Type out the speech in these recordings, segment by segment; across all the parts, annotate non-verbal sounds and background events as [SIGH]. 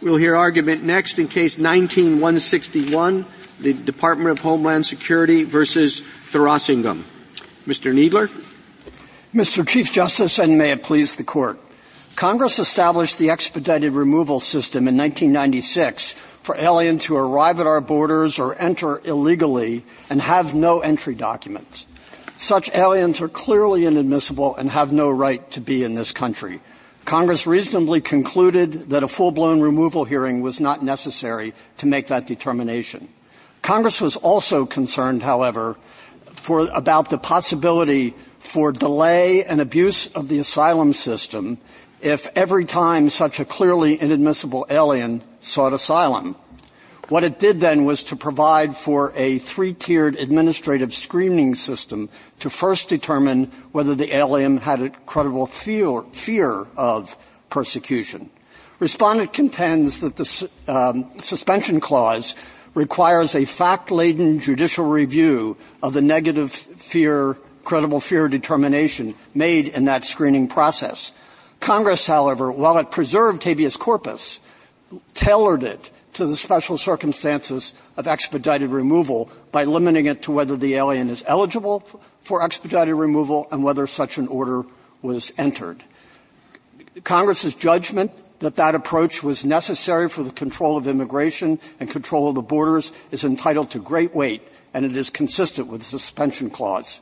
We'll hear argument next in case 19161, the Department of Homeland Security versus Thuraissigiam. Mr. Kneedler? Mr. Chief Justice, and may it please the Court. Congress established the expedited removal system in 1996 for aliens who arrive at our borders or enter illegally and have no entry documents. Such aliens are clearly inadmissible and have no right to be in this country. Congress reasonably concluded that a full-blown removal hearing was not necessary to make that determination. Congress was also concerned, however, for, about the possibility for delay and abuse of the asylum system if every time such a clearly inadmissible alien sought asylum. What it did then was to provide for a three-tiered administrative screening system to first determine whether the alien had a credible fear, fear of persecution. Respondent contends that the um, suspension clause requires a fact-laden judicial review of the negative fear, credible fear determination made in that screening process. Congress, however, while it preserved habeas corpus, tailored it to the special circumstances of expedited removal by limiting it to whether the alien is eligible for expedited removal and whether such an order was entered. Congress's judgment that that approach was necessary for the control of immigration and control of the borders is entitled to great weight and it is consistent with the suspension clause.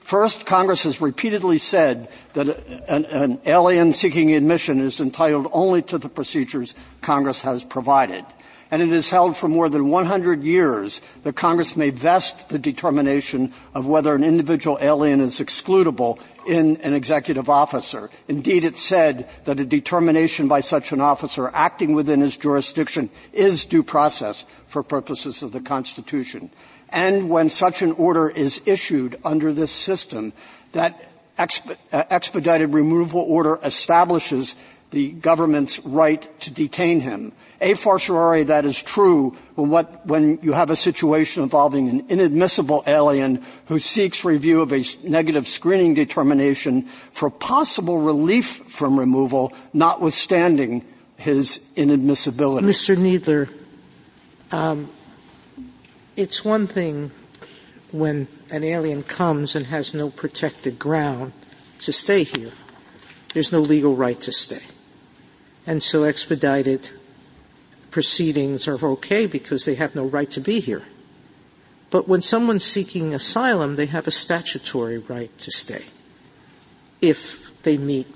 First, Congress has repeatedly said that an, an, alien seeking admission is entitled only to the procedures Congress has provided and it has held for more than 100 years that Congress may vest the determination of whether an individual alien is excludable in an executive officer. Indeed, it said that a determination by such an officer acting within his jurisdiction is due process for purposes of the Constitution. And when such an order is issued under this system, that uh, expedited removal order establishes the government's right to detain him. A fortiori, that is true when, what, when you have a situation involving an inadmissible alien who seeks review of a negative screening determination for possible relief from removal, notwithstanding his inadmissibility. Mr. Kneedler, um, it's one thing when an alien comes and has no protected ground to stay here. There's no legal right to stay. And so expedited proceedings are okay because they have no right to be here. But when someone's seeking asylum, they have a statutory right to stay if they meet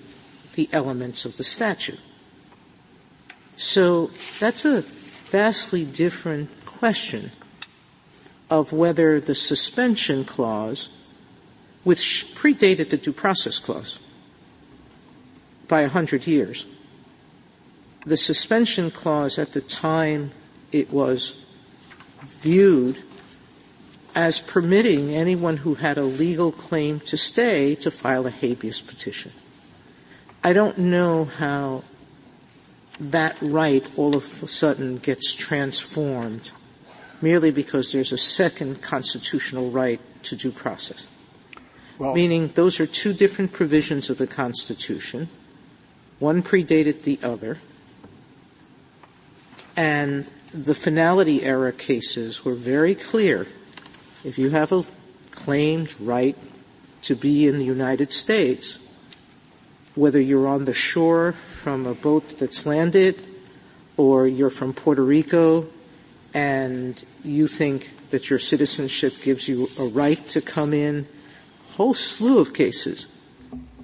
the elements of the statute. So that's a vastly different question of whether the suspension clause, which predated the due process clause by a hundred years, the suspension clause at the time it was viewed as permitting anyone who had a legal claim to stay to file a habeas petition. I don't know how that right all of a sudden gets transformed merely because there's a second constitutional right to due process. Well, Meaning those are two different provisions of the Constitution. One predated the other. And the finality era cases were very clear. If you have a claimed right to be in the United States, whether you're on the shore from a boat that's landed or you're from Puerto Rico and you think that your citizenship gives you a right to come in, a whole slew of cases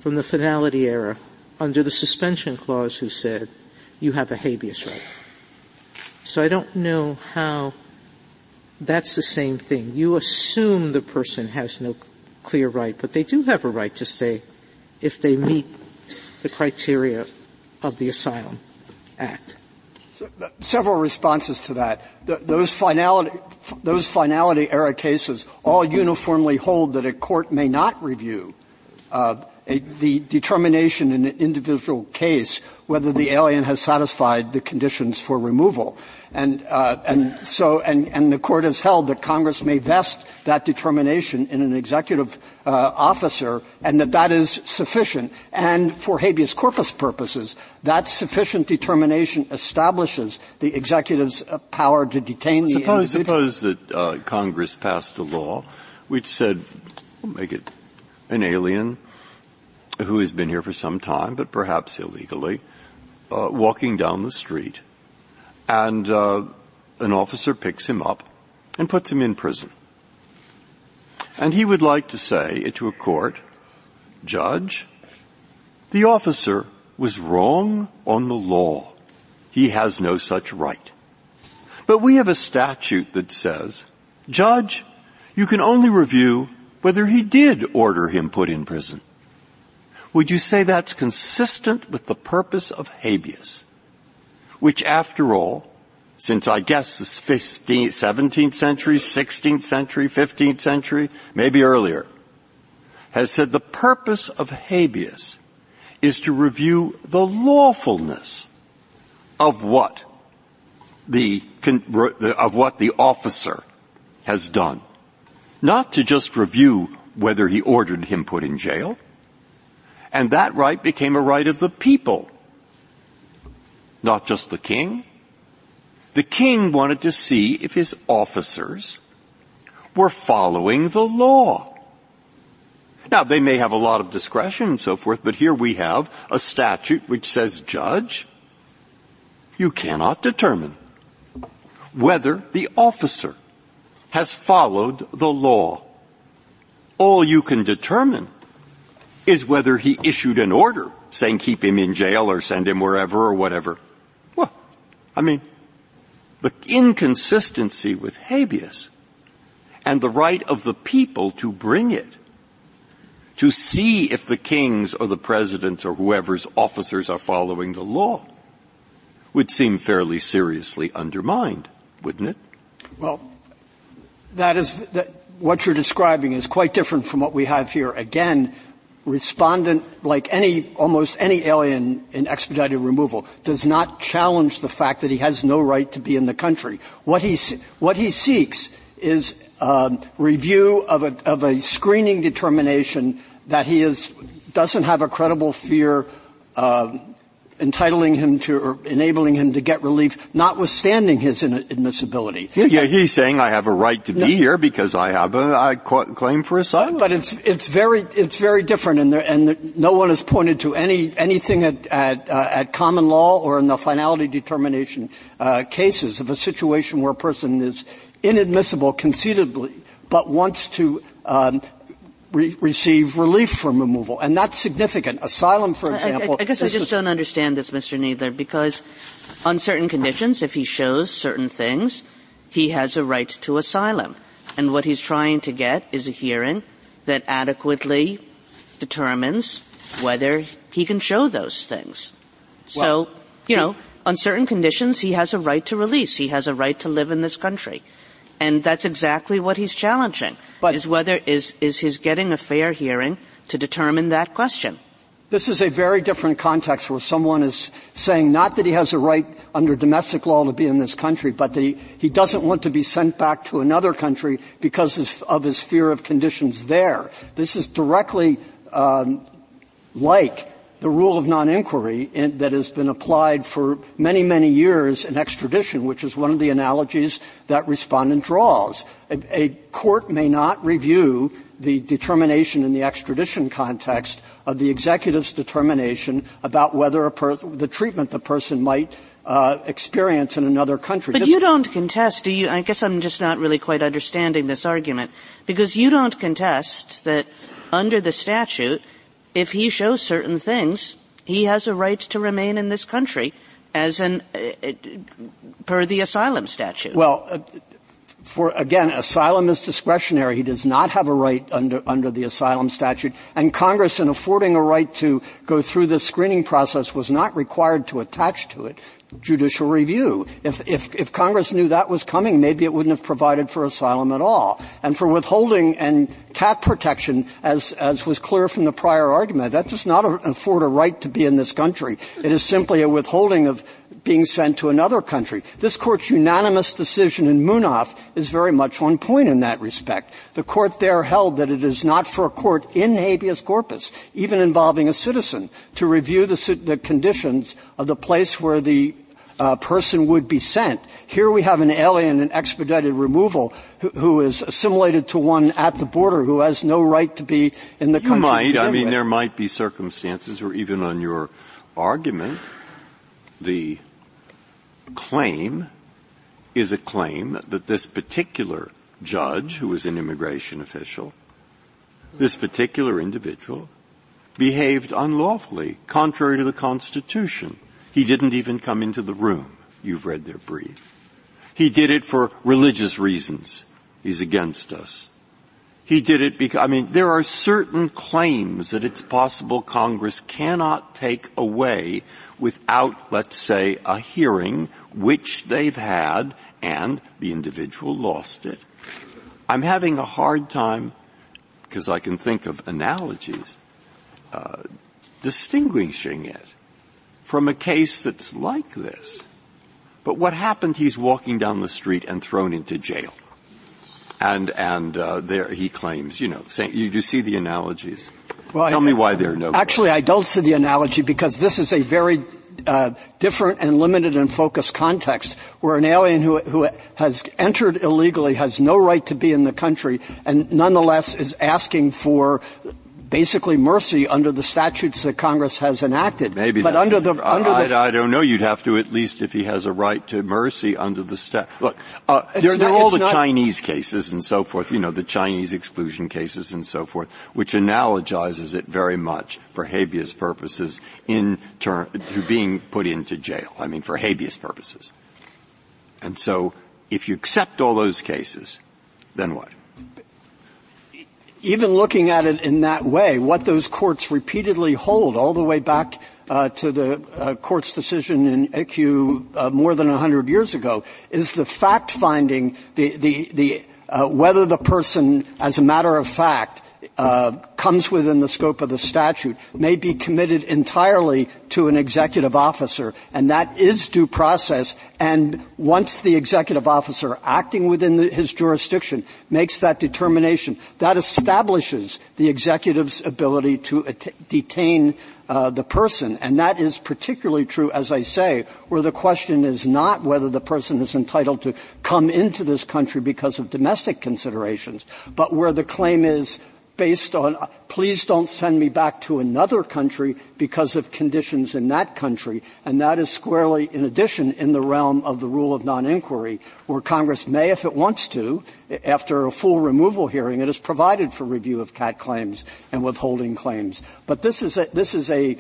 from the finality era under the suspension clause who said you have a habeas right. So I don't know how that's the same thing. You assume the person has no clear right, but they do have a right to stay if they meet the criteria of the Asylum Act. several responses to that. those finality, those finality era cases all uniformly hold that a court may not review uh, a, the determination in an individual case whether the alien has satisfied the conditions for removal. And, uh, and so, and, and the court has held that Congress may vest that determination in an executive uh, officer, and that that is sufficient. And for habeas corpus purposes, that sufficient determination establishes the executive's uh, power to detain suppose, the individual. Suppose that uh, Congress passed a law which said, we'll make it an alien who has been here for some time, but perhaps illegally, uh, walking down the street, and uh, an officer picks him up and puts him in prison. And he would like to say to a court, Judge, the officer was wrong on the law. He has no such right. But we have a statute that says, Judge, you can only review whether he did order him put in prison. Would you say that's consistent with the purpose of habeas? Which after all, since I guess the 15th, 17th century, 16th century, 15th century, maybe earlier, has said the purpose of habeas is to review the lawfulness of what the, of what the officer has done. Not to just review whether he ordered him put in jail, and that right became a right of the people. Not just the king. The king wanted to see if his officers were following the law. Now, they may have a lot of discretion and so forth, but here we have a statute which says, judge, you cannot determine whether the officer has followed the law. All you can determine is whether he issued an order saying keep him in jail or send him wherever or whatever. I mean, the inconsistency with habeas and the right of the people to bring it, to see if the king's or the president's or whoever's officers are following the law, would seem fairly seriously undermined, wouldn't it? Well, that is, that, what you're describing is quite different from what we have here. Again, respondent, like any, almost any alien in expedited removal, does not challenge the fact that he has no right to be in the country. What he, what he seeks is um, review of a, of a screening determination that he is, doesn't have a credible fear uh, entitling him to or enabling him to get relief, notwithstanding his inadmissibility. Yeah, yeah, he's saying I have a right to no, be here because I have a I claim for asylum. But it's it's very it's very different, and there, and there, no one has pointed to any anything at at, uh, at common law or in the finality determination uh, cases of a situation where a person is inadmissible conceitedly but wants to um, re- receive relief from removal, and that's significant. Asylum, for example. I, I, I guess I just don't understand this, Mr. Kneedler, because on certain conditions, if he shows certain things, he has a right to asylum, and what he's trying to get is a hearing that adequately determines whether he can show those things. Well, so, you know, on certain conditions, he has a right to release. He has a right to live in this country. And that's exactly what he's challenging. But is whether is is his getting a fair hearing to determine that question. This is a very different context where someone is saying not that he has a right under domestic law to be in this country, but that he, he doesn't want to be sent back to another country because of his fear of conditions there. This is directly um, like the rule of non-inquiry in, that has been applied for many, many years in extradition, which is one of the analogies that respondent draws. A, a court may not review the determination in the extradition context of the executive's determination about whether per- the treatment the person might uh, experience in another country. But you don't contest, do you? I guess I'm just not really quite understanding this argument because you don't contest that under the statute if he shows certain things, he has a right to remain in this country as an, uh, uh per the asylum statute. Well, uh, for again, asylum is discretionary. He does not have a right under under the asylum statute, and Congress, in affording a right to go through the screening process, was not required to attach to it judicial review. If, if, if Congress knew that was coming, maybe it wouldn't have provided for asylum at all. And for withholding and CAT protection, as, as was clear from the prior argument, that does not afford a right to be in this country. It is simply a withholding of being sent to another country. This court's unanimous decision in Munaf is very much on point in that respect. The court there held that it is not for a court in habeas corpus, even involving a citizen, to review the, the conditions of the place where the uh, person would be sent. Here we have an alien in expedited removal who, who is assimilated to one at the border who has no right to be in the you country. might. I mean, with. there might be circumstances where even on your argument, the claim is a claim that this particular judge, who is an immigration official, this particular individual, behaved unlawfully, contrary to the Constitution. He didn't even come into the room. You've read their brief. He did it for religious reasons. He's against us. He did it because, I mean, there are certain claims that it's possible Congress cannot take away without, let's say, a hearing which they've had and the individual lost it. I'm having a hard time, because I can think of analogies, uh, distinguishing it from a case that's like this. But what happened, he's walking down the street and thrown into jail and and uh, there he claims, you know, saying, you, you see the analogies. Well, Tell I, me why they're no. Actually, I don't see the analogy because this is a very uh, different and limited and focused context where an alien who, who has entered illegally has no right to be in the country and nonetheless is asking for basically mercy under the statutes that Congress has enacted. Maybe, but under the under I, the, I, don't know. You'd have to at least if he has a right to mercy under the statute. Look, uh, there, there, are all the not, Chinese cases and so forth. You know, the Chinese exclusion cases and so forth, which analogizes it very much for habeas purposes in turn to being put into jail. I mean, for habeas purposes. And so, if you accept all those cases, then what? Even looking at it in that way, what those courts repeatedly hold all the way back uh, to the uh, court's decision in Ekiu uh, more than 100 years ago is the fact finding, the, the, the uh, whether the person, as a matter of fact, uh, comes within the scope of the statute may be committed entirely to an executive officer, and that is due process. And once the executive officer acting within the, his jurisdiction makes that determination, that establishes the executive's ability to at- detain uh, the person, and that is particularly true, as I say, where the question is not whether the person is entitled to come into this country because of domestic considerations, but where the claim is based on, please don't send me back to another country because of conditions in that country. And that is squarely, in addition, in the realm of the rule of non-inquiry, where Congress may, if it wants to, after a full removal hearing, it is provided for review of CAT claims and withholding claims. But this is a, this is a,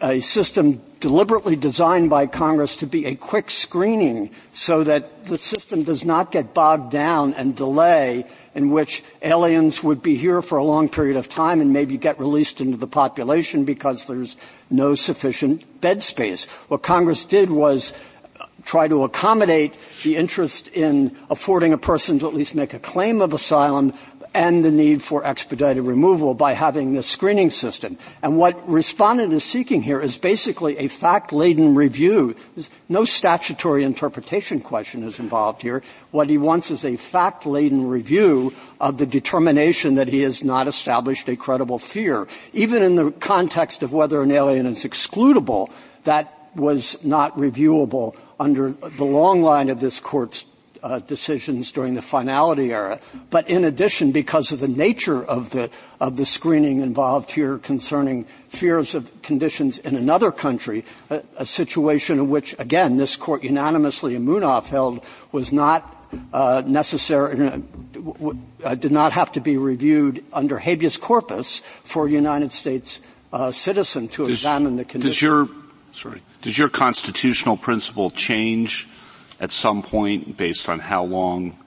a system deliberately designed by Congress to be a quick screening so that the system does not get bogged down and delay in which aliens would be here for a long period of time and maybe get released into the population because there's no sufficient bed space. What Congress did was uh, try to accommodate the interest in affording a person to at least make a claim of asylum and the need for expedited removal by having this screening system. And what respondent is seeking here is basically a fact-laden review. No statutory interpretation question is involved here. What he wants is a fact-laden review of the determination that he has not established a credible fear. Even in the context of whether an alien is excludable, that was not reviewable under the long line of this court's uh, decisions during the finality era. But in addition, because of the nature of the of the screening involved here concerning fears of conditions in another country, a, a situation in which, again, this court unanimously in Munaf held was not uh, necessary, uh, uh, did not have to be reviewed under habeas corpus for a United States uh, citizen to does, examine the condition. Does your sorry, does your constitutional principle change at some point based on how long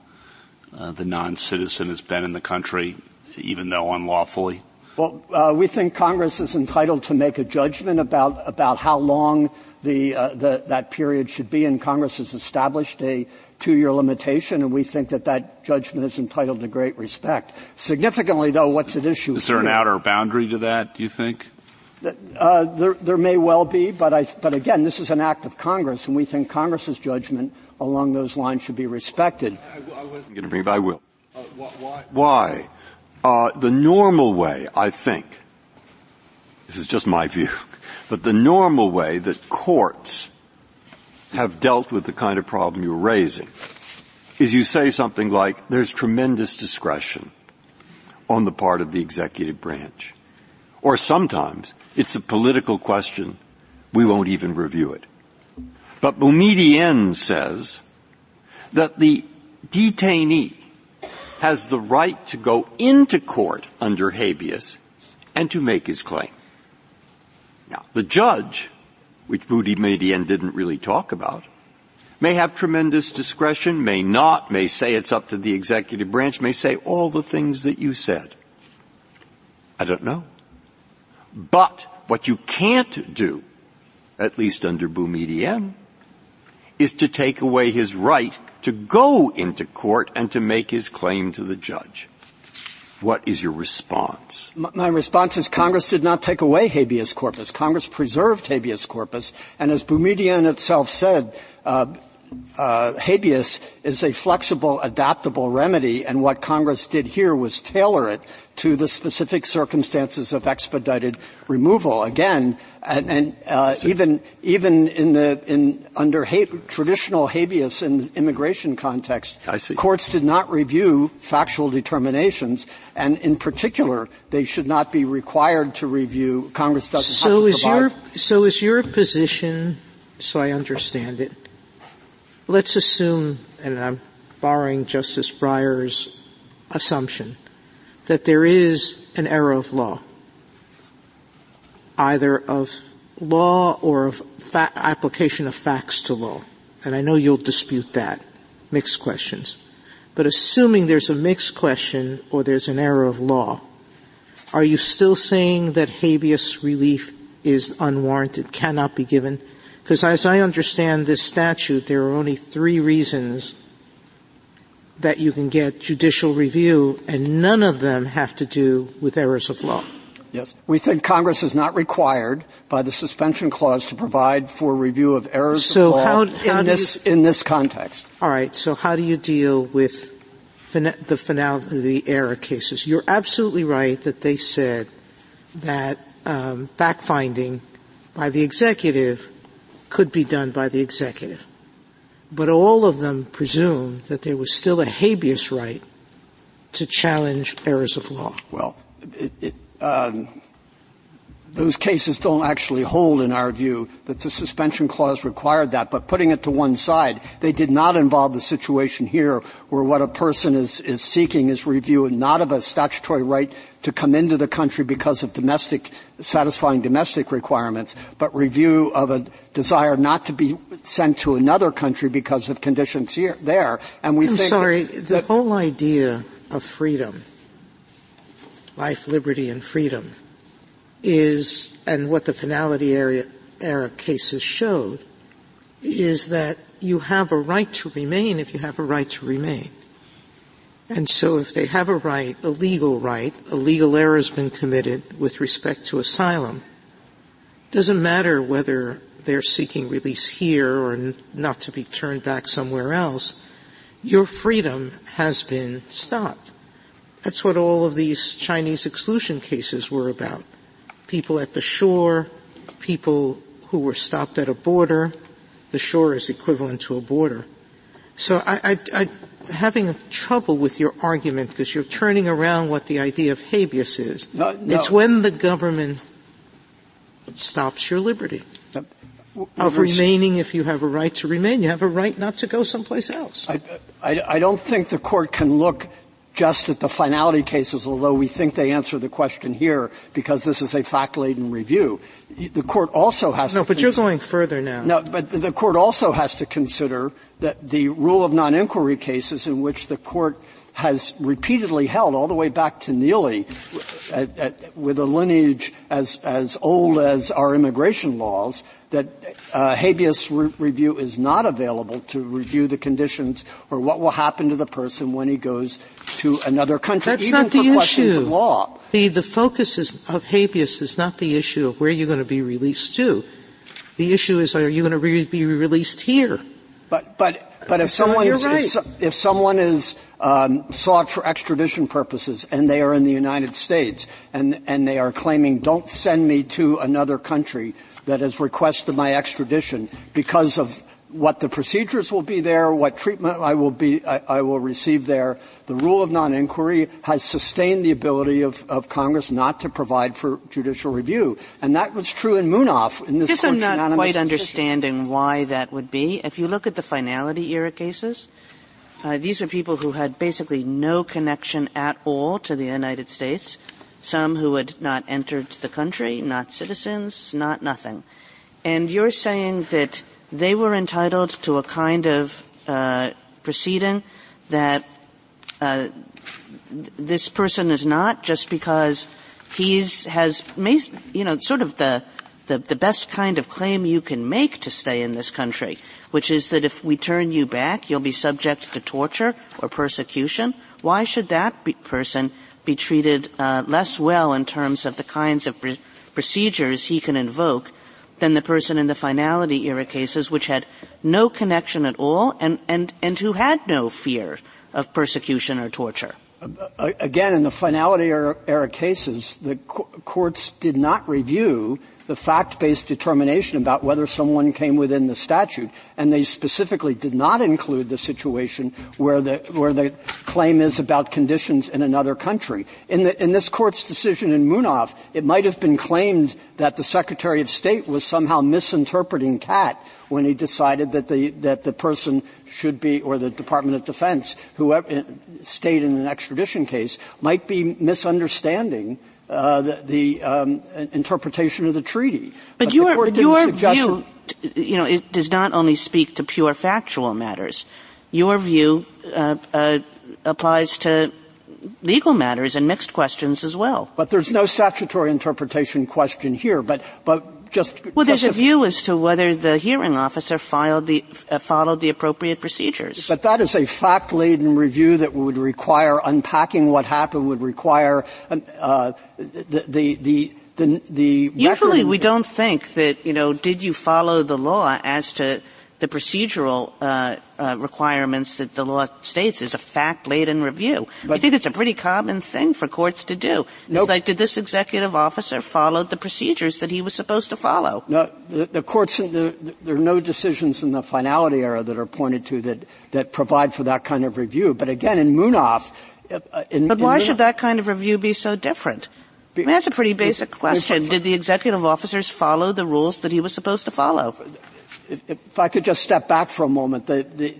uh, the non-citizen has been in the country, even though unlawfully? Well, uh, we think Congress is entitled to make a judgment about about how long the, uh, the, that period should be, and Congress has established a two-year limitation, and we think that that judgment is entitled to great respect. Significantly, though, what's at issue? Is there here, an outer boundary to that? Do you think? Uh, there, there may well be, but, I, but again, this is an act of Congress, and we think Congress's judgment along those lines should be respected. I, I wasn't going to bring it, but I will. Uh, why? why? Uh, the normal way, I think, this is just my view, [LAUGHS] but the normal way that courts have dealt with the kind of problem you're raising is you say something like, there's tremendous discretion on the part of the executive branch. Or sometimes it's a political question. We won't even review it. But Boumediene says that the detainee has the right to go into court under habeas and to make his claim. Now, the judge, which Boumediene didn't really talk about, may have tremendous discretion, may not, may say it's up to the executive branch, may say all the things that you said. I don't know. But what you can't do, at least under Boumediene, is to take away his right to go into court and to make his claim to the judge. What is your response? My response is Congress did not take away habeas corpus. Congress preserved habeas corpus, and as Boumediene itself said, uh, uh, habeas is a flexible, adaptable remedy, and what Congress did here was tailor it to the specific circumstances of expedited removal. Again, and, and uh, even even in the in under ha- traditional habeas in the immigration context, courts did not review factual determinations, and in particular, they should not be required to review. Congress doesn't so have to is Your, so is your position, so I understand it, let's assume, and I'm borrowing Justice Breyer's assumption, that there is an error of law, either of law or of fa- application of facts to law. And I know you'll dispute that. Mixed questions. But assuming there's a mixed question or there's an error of law, are you still saying that habeas relief is unwarranted, cannot be given? Because as I understand this statute, there are only three reasons that you can get judicial review, and none of them have to do with errors of law. Yes. We think Congress is not required by the suspension clause to provide for review of errors so of law how, how in, this, you, in this context. All right. So how do you deal with the finality, the error cases? You're absolutely right that they said that um, fact finding by the executive could be done by the executive. But all of them presume that there was still a habeas right to challenge errors of law. Well, it, it, Um, those cases don't actually hold in our view that the suspension clause required that, but putting it to one side, they did not involve the situation here where what a person is, is seeking is review not of a statutory right to come into the country because of domestic, satisfying domestic requirements, but review of a desire not to be sent to another country because of conditions here, there. And we I'm think the whole idea of freedom, life, liberty, and freedom is, and what the finality area, era cases showed, is that you have a right to remain if you have a right to remain. And so if they have a right, a legal right, a legal error has been committed with respect to asylum, doesn't matter whether they're seeking release here or not to be turned back somewhere else, your freedom has been stopped. That's what all of these Chinese exclusion cases were about people at the shore, people who were stopped at a border. The shore is equivalent to a border. So I, I, I having trouble with your argument because you're turning around what the idea of habeas is. No, no. It's when the government stops your liberty. Of remaining if you have a right to remain. You have a right not to go someplace else. I, I, I don't think the court can look just at the finality cases, although we think they answer the question here because this is a fact-laden review. The court also has no, to. No, but you're going further now. No, but the court also has to consider that the rule of non-inquiry cases in which the court has repeatedly held all the way back to Neely at, at, with a lineage as, as old as our immigration laws that uh, habeas re- review is not available to review the conditions or what will happen to the person when he goes to another country. That's even not the issue. Of law. The, the focus is, of habeas is not the issue of where you're going to be released to. The issue is, are you going to re- be released here? But, but, but if someone is, right. if, if, someone is um, sought for extradition purposes and they are in the United States and and they are claiming, don't send me to another country that has requested my extradition because of what the procedures will be there, what treatment I will be, I, I will receive there. The rule of non-inquiry has sustained the ability of, of, Congress not to provide for judicial review. And that was true in Munaf in this Just I'm not quite decision. understanding why that would be. If you look at the finality era cases, uh, these are people who had basically no connection at all to the United States. Some who had not entered the country, not citizens, not nothing. And you're saying that they were entitled to a kind of uh, proceeding that uh, th- this person is not just because he's has you know sort of the, the the best kind of claim you can make to stay in this country, which is that if we turn you back, you'll be subject to torture or persecution. Why should that person be treated uh, less well in terms of the kinds of pr- procedures he can invoke than the person in the finality era cases, which had no connection at all and, and, and who had no fear of persecution or torture. Again, in the finality era, era cases, the co- courts did not review the fact-based determination about whether someone came within the statute, and they specifically did not include the situation where the where the claim is about conditions in another country. In the in this court's decision in Munaf, it might have been claimed that the Secretary of State was somehow misinterpreting CAT when he decided that the that the person should be, or the Department of Defense, whoever state in an extradition case, might be misunderstanding uh, the, the um, interpretation of the treaty. But, but your, but your view, you know, it does not only speak to pure factual matters. Your view uh, uh, applies to legal matters and mixed questions as well. But there's no statutory interpretation question here. But but just well, there's a view as to whether the hearing officer filed the, uh, followed the appropriate procedures. But that is a fact-laden review that would require unpacking what happened, would require uh, the, the, the the, the usually we don't think that you know did you follow the law as to the procedural uh, uh, requirements that the law states is a fact-laden review. But I think it's a pretty common thing for courts to do. Nope. It's like, did this executive officer follow the procedures that he was supposed to follow? No, the, the courts, the, there are no decisions in the finality era that are pointed to that, that provide for that kind of review. But again, in Munaf, uh, in, but why should that kind of review be so different? I mean, that's a pretty basic question. Did the executive officers follow the rules that he was supposed to follow? If, if I could just step back for a moment, the, the,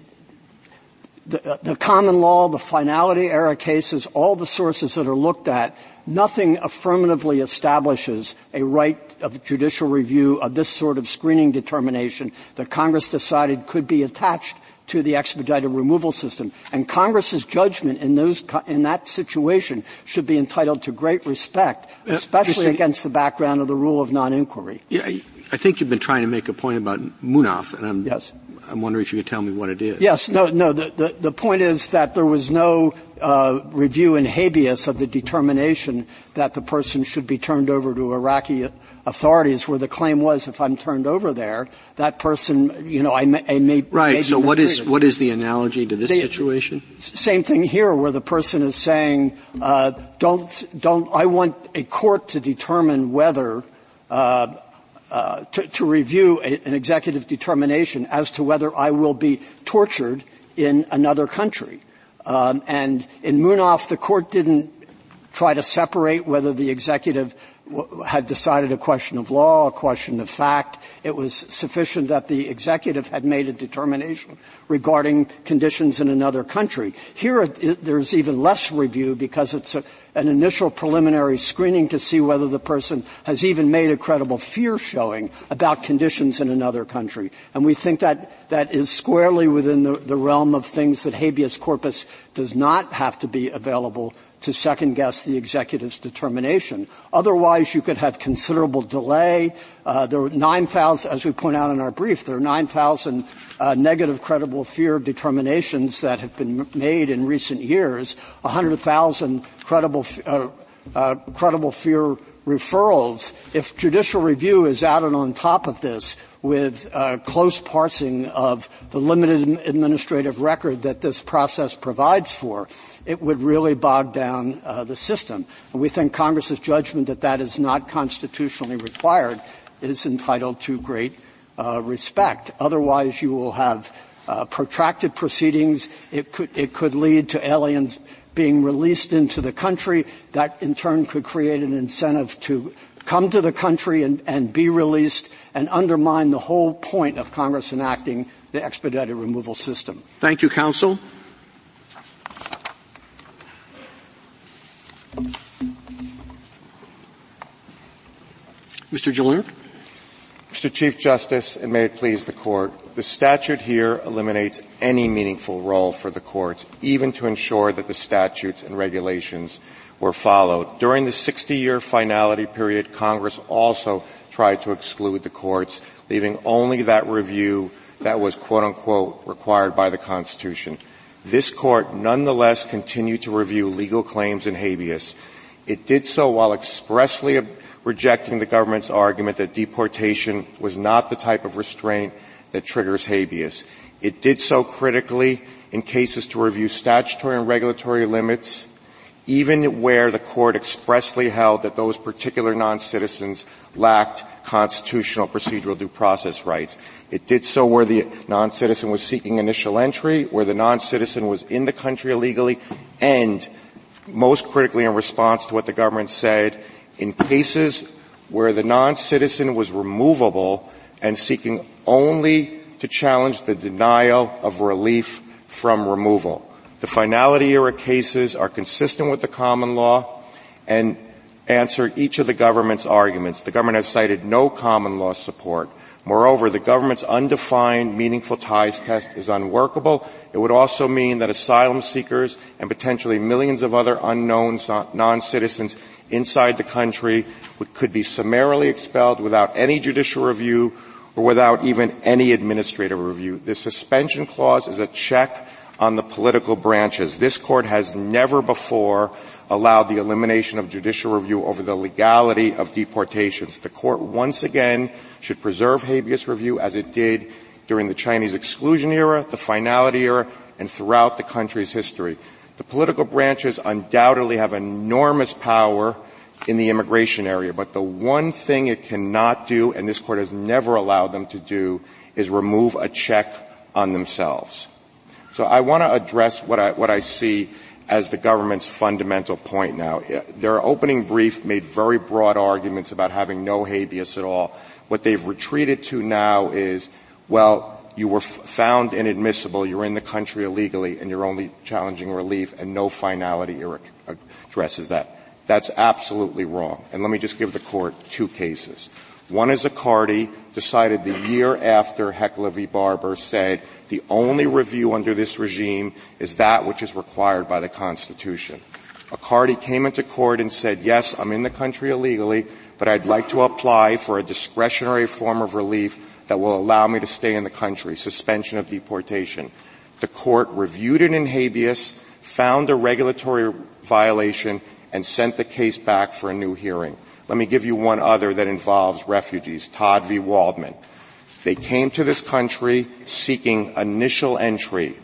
the, the, common law, the finality era cases, all the sources that are looked at, nothing affirmatively establishes a right of judicial review of this sort of screening determination that Congress decided could be attached to the expedited removal system. And Congress's judgment in those, in that situation should be entitled to great respect, uh, especially uh, against the background of the rule of non-inquiry. Yeah, I think you've been trying to make a point about Munaf, and I'm, yes. I'm wondering if you could tell me what it is. Yes, no, no. The, the, the point is that there was no uh, review in habeas of the determination that the person should be turned over to Iraqi authorities, where the claim was, if I'm turned over there, that person, you know, I may, I may right. May so what is what is the analogy to this the, situation? Same thing here, where the person is saying, uh, "Don't, don't. I want a court to determine whether." Uh, uh, to, to, review a, an executive determination as to whether I will be tortured in another country. Um, and in Munaf, the court didn't try to separate whether the executive had decided a question of law, a question of fact. It was sufficient that the executive had made a determination regarding conditions in another country. Here, it, there's even less review because it's a, an initial preliminary screening to see whether the person has even made a credible fear showing about conditions in another country. And we think that that is squarely within the, the realm of things that habeas corpus does not have to be available to second guess the executive's determination. Otherwise, you could have considerable delay. Uh, there are 9,000, as we point out in our brief, there are 9,000 uh, negative credible fear determinations that have been made in recent years. 100,000 credible, uh, uh, credible fear referrals. If judicial review is added on top of this, with uh, close parsing of the limited administrative record that this process provides for, it would really bog down uh, the system. And we think Congress's judgment that that is not constitutionally required is entitled to great uh, respect. Otherwise, you will have uh, protracted proceedings. It could it could lead to aliens being released into the country. That in turn could create an incentive to come to the country and, and be released and undermine the whole point of Congress enacting the expedited removal system. Thank you, counsel. Mr. Gelernt. Mr. Chief Justice, and may it please the court, the statute here eliminates any meaningful role for the courts, even to ensure that the statutes and regulations were followed. During the 60-year finality period, Congress also tried to exclude the courts, leaving only that review that was quote unquote required by the Constitution. This court nonetheless continued to review legal claims in habeas. It did so while expressly rejecting the government's argument that deportation was not the type of restraint that triggers habeas. It did so critically in cases to review statutory and regulatory limits even where the court expressly held that those particular non-citizens lacked constitutional procedural due process rights. It did so where the non-citizen was seeking initial entry, where the non-citizen was in the country illegally, and most critically in response to what the government said, in cases where the non-citizen was removable and seeking only to challenge the denial of relief from removal. The finality era cases are consistent with the common law and answer each of the government's arguments. The government has cited no common law support. Moreover, the government's undefined meaningful ties test is unworkable. It would also mean that asylum seekers and potentially millions of other unknown non-citizens inside the country could be summarily expelled without any judicial review or without even any administrative review. The suspension clause is a check on the political branches. This court has never before allowed the elimination of judicial review over the legality of deportations. The court once again should preserve habeas review as it did during the Chinese exclusion era, the finality era, and throughout the country's history. The political branches undoubtedly have enormous power in the immigration area, but the one thing it cannot do, and this court has never allowed them to do, is remove a check on themselves. So I want to address what I, what I see as the government's fundamental point now. Their opening brief made very broad arguments about having no habeas at all. What they've retreated to now is, well, you were found inadmissible, you're in the country illegally, and you're only challenging relief, and no finality addresses that. That's absolutely wrong. And let me just give the court two cases. One is Accardi, decided the year after Heikkila v. Barber said the only review under this regime is that which is required by the Constitution. Accardi came into court and said, yes, I'm in the country illegally, but I'd like to apply for a discretionary form of relief that will allow me to stay in the country, suspension of deportation. The court reviewed it in habeas, found a regulatory violation, and sent the case back for a new hearing. Let me give you one other that involves refugees, Tod v. Waldman. They came to this country seeking initial entry.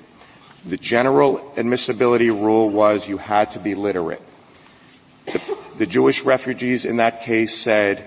The general admissibility rule was you had to be literate. The, the Jewish refugees in that case said,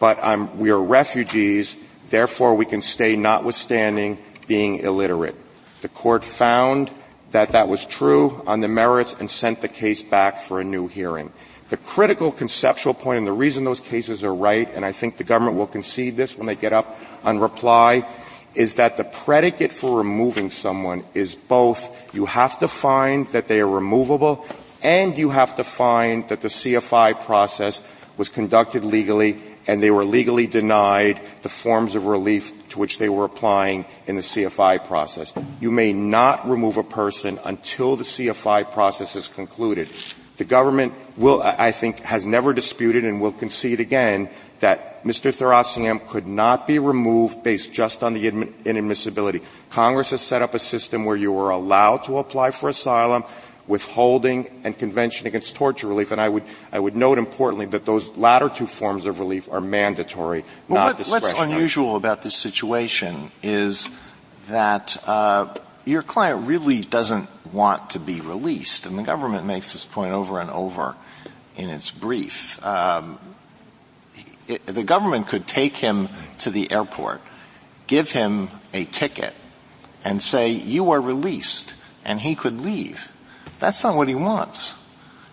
but we are refugees, therefore we can stay notwithstanding being illiterate. The court found that that was true on the merits and sent the case back for a new hearing. The critical conceptual point and the reason those cases are right, and I think the government will concede this when they get up on reply, is that the predicate for removing someone is both you have to find that they are removable and you have to find that the CFI process was conducted legally and they were legally denied the forms of relief to which they were applying in the CFI process. You may not remove a person until the CFI process is concluded. The government will, I think, has never disputed and will concede again that Mr. Thuraissigiam could not be removed based just on the inadmissibility. Congress has set up a system where you are allowed to apply for asylum withholding and convention against torture relief. And I would, I would note importantly that those latter two forms of relief are mandatory, well, not what, discretionary. What's unusual about this situation is that uh, your client really doesn't want to be released, and the government makes this point over and over in its brief. Um, it, the government could take him to the airport, give him a ticket, and say, you are released, and he could leave. That's not what he wants.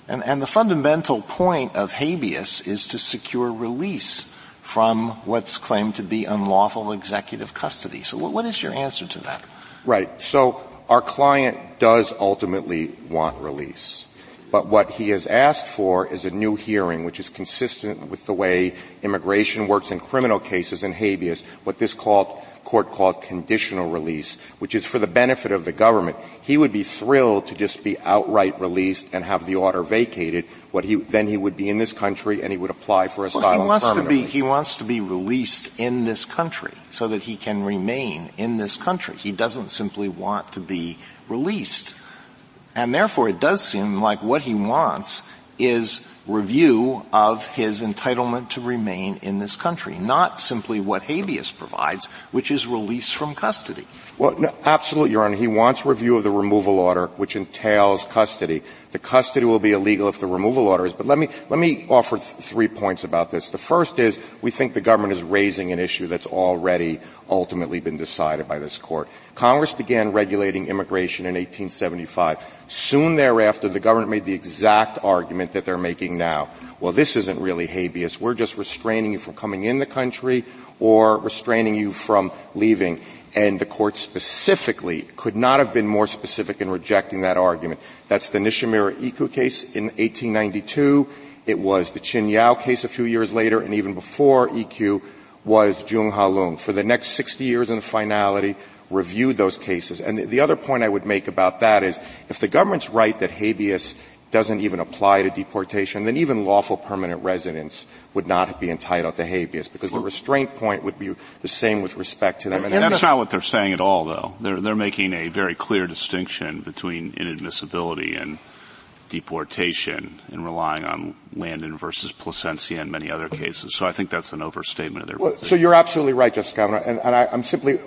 And, and the fundamental point of habeas is to secure release from what's claimed to be unlawful executive custody. So what, what is your answer to that? Right. So our client does ultimately want release. But what he has asked for is a new hearing, which is consistent with the way immigration works in criminal cases and habeas, what this called, court called conditional release, which is for the benefit of the government. He would be thrilled to just be outright released and have the order vacated. What he, then he would be in this country and he would apply for asylum well, he wants to be, he wants to be released in this country so that he can remain in this country. He doesn't simply want to be released. And therefore it does seem like what he wants is review of his entitlement to remain in this country, not simply what habeas provides, which is release from custody. Well, no, absolutely, Your Honor. He wants review of the removal order, which entails custody. The custody will be illegal if the removal order is. But let me let me offer th- three points about this. The first is we think the government is raising an issue that's already ultimately been decided by this court. Congress began regulating immigration in 1875. Soon thereafter, the government made the exact argument that they're making now. Well, this isn't really habeas. We're just restraining you from coming in the country or restraining you from leaving and the court specifically could not have been more specific in rejecting that argument. That's the Nishimura Ekiu case in 1892. It was the Chin Yow case a few years later, and even before Ekiu was Jung Ha Lung. For the next 60 years in the finality, reviewed those cases. And the other point I would make about that is, if the government's right that habeas doesn't even apply to deportation, then even lawful permanent residents would not be entitled to habeas because the restraint point would be the same with respect to them. And, that's not what they're saying at all, though. They're, they're making a very clear distinction between inadmissibility and deportation and relying on Landon versus Plasencia and many other cases. So I think that's an overstatement of their well, So you're absolutely right, Justice Kavanaugh. And, and I, I'm simply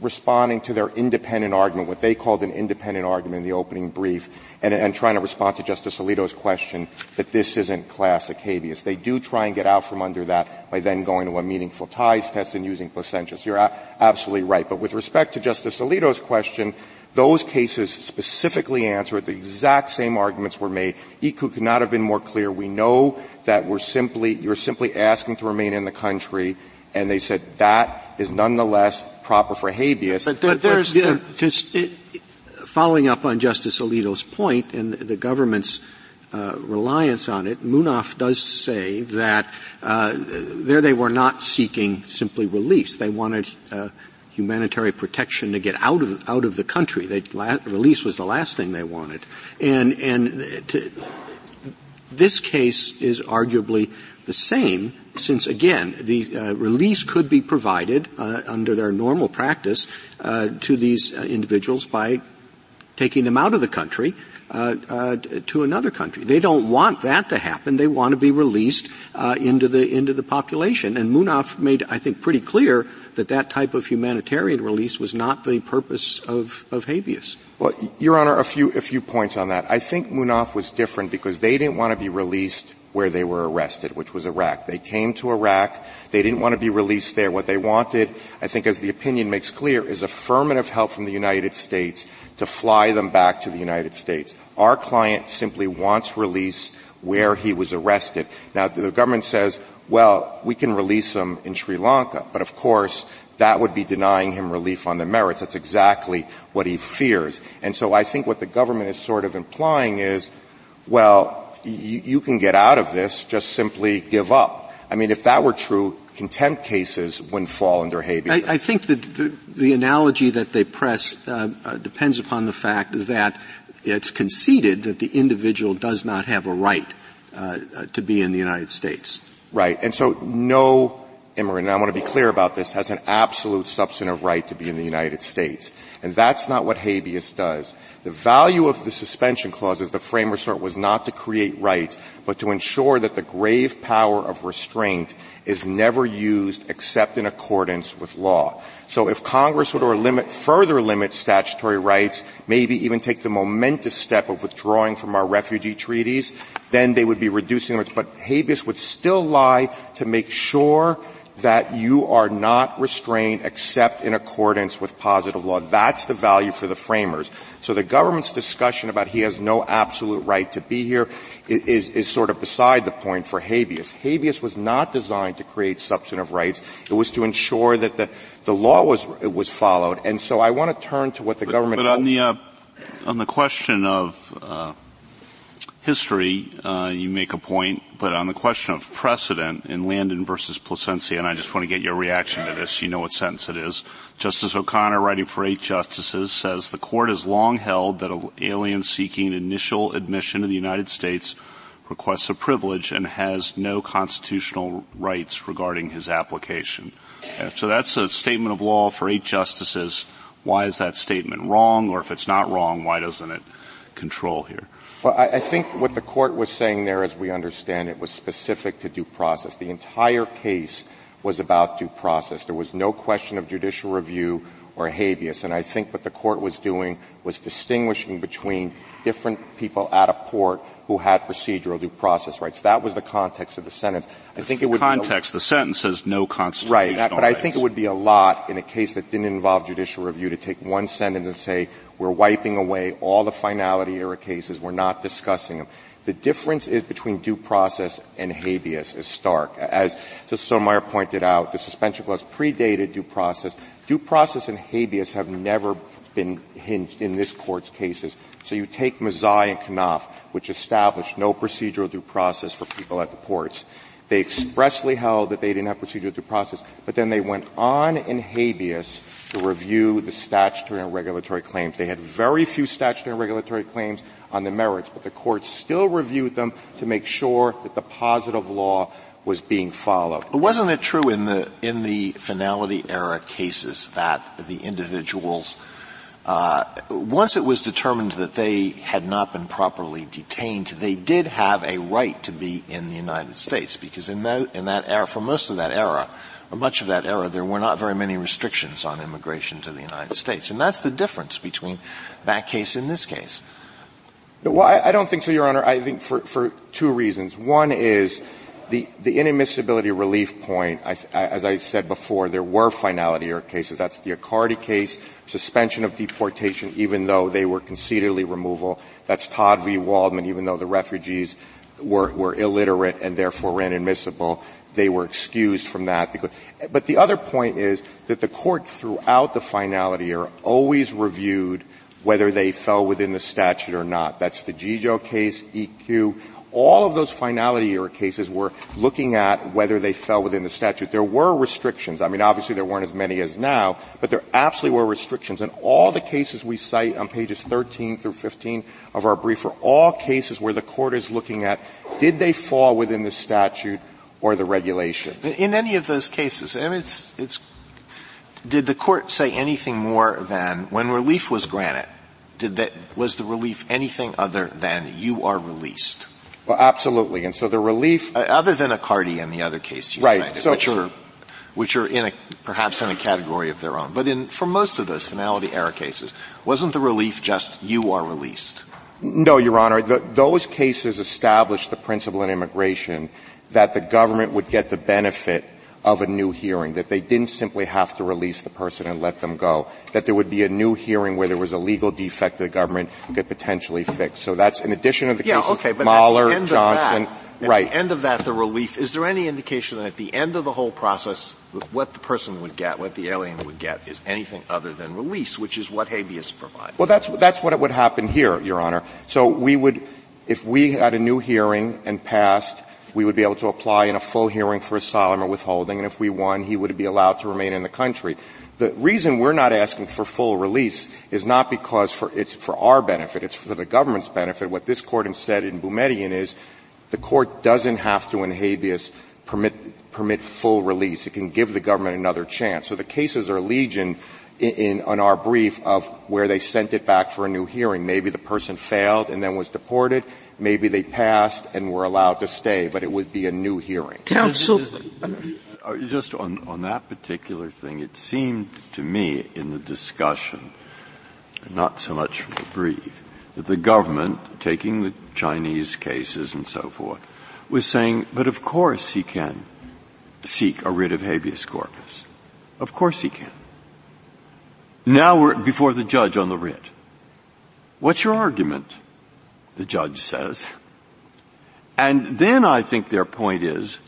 responding to their independent argument, what they called an independent argument in the opening brief, and, and, trying to respond to Justice Alito's question that this isn't classic habeas. They do try and get out from under that by then going to a meaningful ties test and using Plasencia. So you're a- absolutely right. But with respect to Justice Alito's question, those cases specifically answer it. The exact same arguments were made. Ekiu could not have been more clear. We know that we're simply, you're simply asking to remain in the country, and they said that is nonetheless proper for habeas. But, but there's uh, just it, following up on Justice Alito's point and the government's uh, reliance on it, Munaf does say that uh, there they were not seeking simply release. They wanted uh, humanitarian protection to get out of out of the country. They, la- release was the last thing they wanted, and and to, this case is arguably the same since again, the uh, release could be provided uh, under their normal practice uh, to these uh, individuals by taking them out of the country uh, uh, to another country. They don't want that to happen. They want to be released into the into the population. And Munaf made, I think, pretty clear that that type of humanitarian release was not the purpose of, of habeas. Well, Your Honor, a few a few points on that. I think Munaf was different because they didn't want to be released where they were arrested, which was Iraq. They came to Iraq. They didn't want to be released there. What they wanted, I think as the opinion makes clear, is affirmative help from the United States to fly them back to the United States. Our client simply wants release where he was arrested. Now, the government says, well, we can release him in Sri Lanka, but of course, that would be denying him relief on the merits. That's exactly what he fears. And so I think what the government is sort of implying is, well, you, you can get out of this, just simply give up. I mean, if that were true, contempt cases wouldn't fall under habeas. I, I think that the, the, analogy that they press uh, uh, depends upon the fact that it's conceded that the individual does not have a right uh, uh to be in the United States. Right. And so no immigrant, and I want to be clear about this, has an absolute substantive right to be in the United States. And that's not what habeas does. The value of the suspension clause as the framers saw was not to create rights, but to ensure that the grave power of restraint is never used except in accordance with law. So if Congress would or limit, further limit statutory rights, maybe even take the momentous step of withdrawing from our refugee treaties, then they would be reducing them. But habeas would still lie to make sure that you are not restrained except in accordance with positive law. That's the value for the framers. So the government's discussion about he has no absolute right to be here is, is sort of beside the point for habeas. Habeas was not designed to create substantive rights. It was to ensure that the, the law was, was followed. And so I want to turn to what the but, government. But on the, uh, on the question of, uh, history, uh, you make a point, but on the question of precedent in Landon versus Plasencia, and I just want to get your reaction to this. You know what sentence it is. Justice O'Connor, writing for eight justices, says the court has long held that an alien seeking initial admission to the United States requests a privilege and has no constitutional rights regarding his application. So that's a statement of law for eight justices. Why is that statement wrong? Or if it's not wrong, why doesn't it control here? Well, I, I think what the court was saying there, as we understand it, was specific to due process. The entire case was about due process. There was no question of judicial review or habeas. And I think what the court was doing was distinguishing between different people at a port who had procedural due process rights. That was the context of the sentence. I think it would context. Be a, the sentence says no constitutional right, but rights. I think it would be a lot in a case that didn't involve judicial review to take one sentence and say we're wiping away all the finality era cases. We're not discussing them. The difference is between due process and habeas is stark. As Justice Sotomayor pointed out, the suspension clause predated due process. Due process and habeas have never been hinged in this court's cases. So you take Mezei and Knauff, which established no procedural due process for people at the ports. They expressly held that they didn't have procedural due process, but then they went on in habeas to review the statutory and regulatory claims. They had very few statutory and regulatory claims on the merits, but the court still reviewed them to make sure that the positive law was being followed. But wasn't it true in the in the finality era cases that the individuals uh, once it was determined that they had not been properly detained, they did have a right to be in the United States because in that in that era, for most of that era, or much of that era, there were not very many restrictions on immigration to the United States. And that's the difference between that case and this case. Well, I, I don't think so, Your Honor. I think for, for two reasons. One is the, the inadmissibility relief point, I, as I said before, there were finality error cases. That's the Accardi case, suspension of deportation, even though they were concededly removal. That's Tod v. Waldman, even though the refugees were, were illiterate and therefore inadmissible they were excused from that. Because, but the other point is that the court throughout the finality year always reviewed whether they fell within the statute or not. That's the Gegiow case, Ekiu. All of those finality year cases were looking at whether they fell within the statute. There were restrictions. I mean, obviously there weren't as many as now, but there absolutely were restrictions. And all the cases we cite on pages 13 through 15 of our brief are all cases where the court is looking at, did they fall within the statute or the regulation. In any of those cases, I mean, it's, it's, did the court say anything more than when relief was granted? Did that was the relief anything other than you are released? Well, absolutely. And so the relief, uh, other than Accardi and the other case you right, cited, so, which are which are in a, perhaps in a category of their own. But in, for most of those finality error cases, wasn't the relief just you are released? No, Your Honor. The, those cases established the principle in immigration that the government would get the benefit of a new hearing, that they didn't simply have to release the person and let them go, that there would be a new hearing where there was a legal defect that the government could potentially fix. So that's in addition to the yeah, cases okay, but Mahler, at the Johnson. Of that, at right. the end of that, the relief, is there any indication that at the end of the whole process, what the person would get, what the alien would get, is anything other than release, which is what habeas provides? Well, that's, that's what it would happen here, Your Honor. So we would, if we had a new hearing and passed, we would be able to apply in a full hearing for asylum or withholding, and if we won, he would be allowed to remain in the country. The reason we're not asking for full release is not because for, it's for our benefit, it's for the government's benefit. What this court has said in Boumediene is the court doesn't have to in habeas permit, permit full release. It can give the government another chance. So the cases are legion in, on our brief of where they sent it back for a new hearing. Maybe the person failed and then was deported. Maybe they passed and were allowed to stay, but it would be a new hearing. Counsel, uh, just on, on that particular thing, it seemed to me in the discussion, not so much from the brief, that the government, taking the Chinese cases and so forth, was saying, but of course he can seek a writ of habeas corpus. Of course he can. Now we're before the judge on the writ. What's your argument? The judge says. And then I think their point is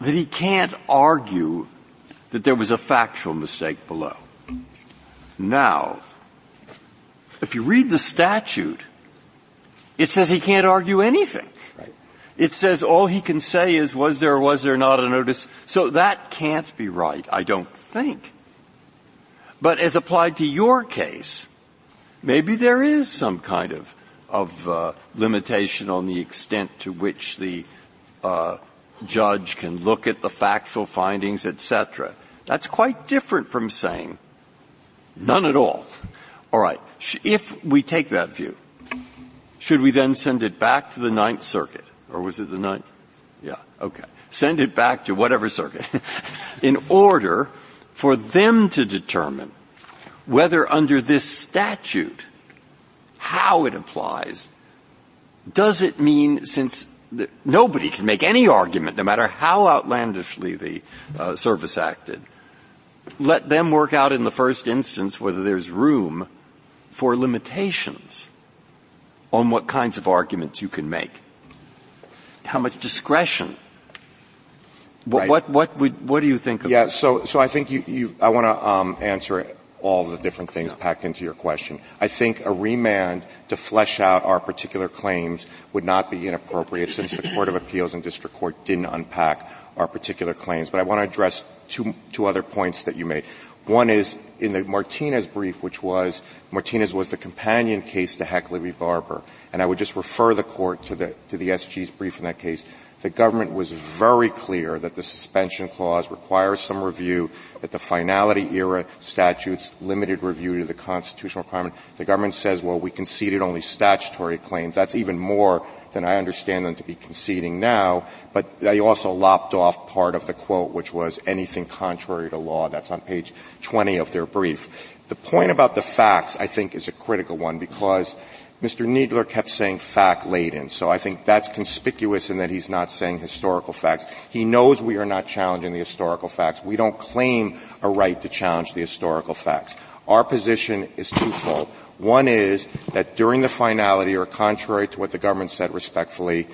that he can't argue that there was a factual mistake below. Now, if you read the statute, it says he can't argue anything. Right. It says all he can say is was there or was there not a notice. So that can't be right, I don't think. But as applied to your case, maybe there is some kind of of uh, limitation on the extent to which the uh, judge can look at the factual findings, etc. That's quite different from saying none at all. All right. If we take that view, should we then send it back to the Ninth Circuit? Or was it the Ninth? Yeah, okay. Send it back to whatever circuit [LAUGHS] in order for them to determine whether under this statute, how it applies, does it mean since the, nobody can make any argument, no matter how outlandishly the uh, service acted, let them work out in the first instance whether there's room for limitations on what kinds of arguments you can make. How much discretion. What, right. what, what, would, what do you think of Yeah, so, so I think you, you I want to um, answer all the different things packed into your question. I think a remand to flesh out our particular claims would not be inappropriate since the Court of Appeals and District Court didn't unpack our particular claims. But I want to address two, two other points that you made. One is in the Martinez brief, which was Martinez was the companion case to Heikkila v. Barber, and I would just refer the court to the to the SG's brief in that case. The government was very clear that the suspension clause requires some review, that the finality era statutes limited review to the constitutional requirement. The government says, well, we conceded only statutory claims. That's even more than I understand them to be conceding now, but they also lopped off part of the quote, which was anything contrary to law. That's on page 20 of their brief. The point about the facts, I think, is a critical one because Mr. Kneedler kept saying fact laden, so I think that's conspicuous in that he's not saying historical facts. He knows we are not challenging the historical facts. We don't claim a right to challenge the historical facts. Our position is twofold. One is that during the finality, or contrary to what the government said respectfully,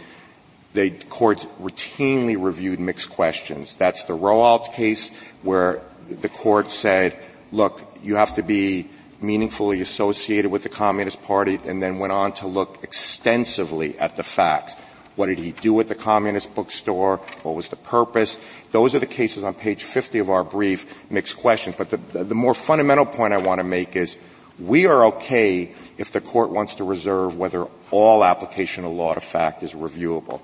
the courts routinely reviewed mixed questions. That's the Rowoldt case where the court said, look, you have to be meaningfully associated with the Communist Party and then went on to look extensively at the facts. What did he do at the communist bookstore? What was the purpose? Those are the cases on page 50 of our brief, mixed questions. But the, the more fundamental point I want to make is we are okay if the court wants to reserve whether all application of law to fact is reviewable.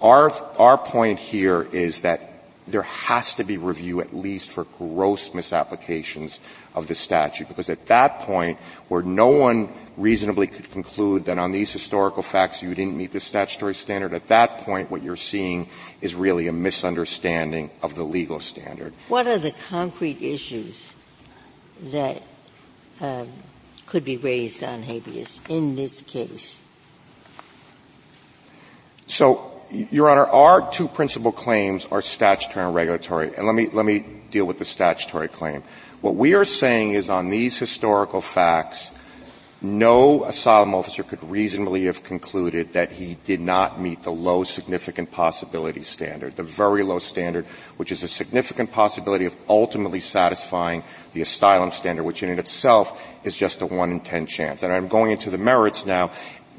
Our, our point here is that there has to be review at least for gross misapplications of the statute because at that point where no one reasonably could conclude that on these historical facts you didn't meet the statutory standard, at that point what you're seeing is really a misunderstanding of the legal standard. What are the concrete issues that um, could be raised on habeas in this case? So, Your Honor, our two principal claims are statutory and regulatory. And let me, let me deal with the statutory claim. What we are saying is on these historical facts, no asylum officer could reasonably have concluded that he did not meet the low significant possibility standard, the very low standard, which is a significant possibility of ultimately satisfying the asylum standard, which in and itself is just a one in ten chance. And I'm going into the merits now,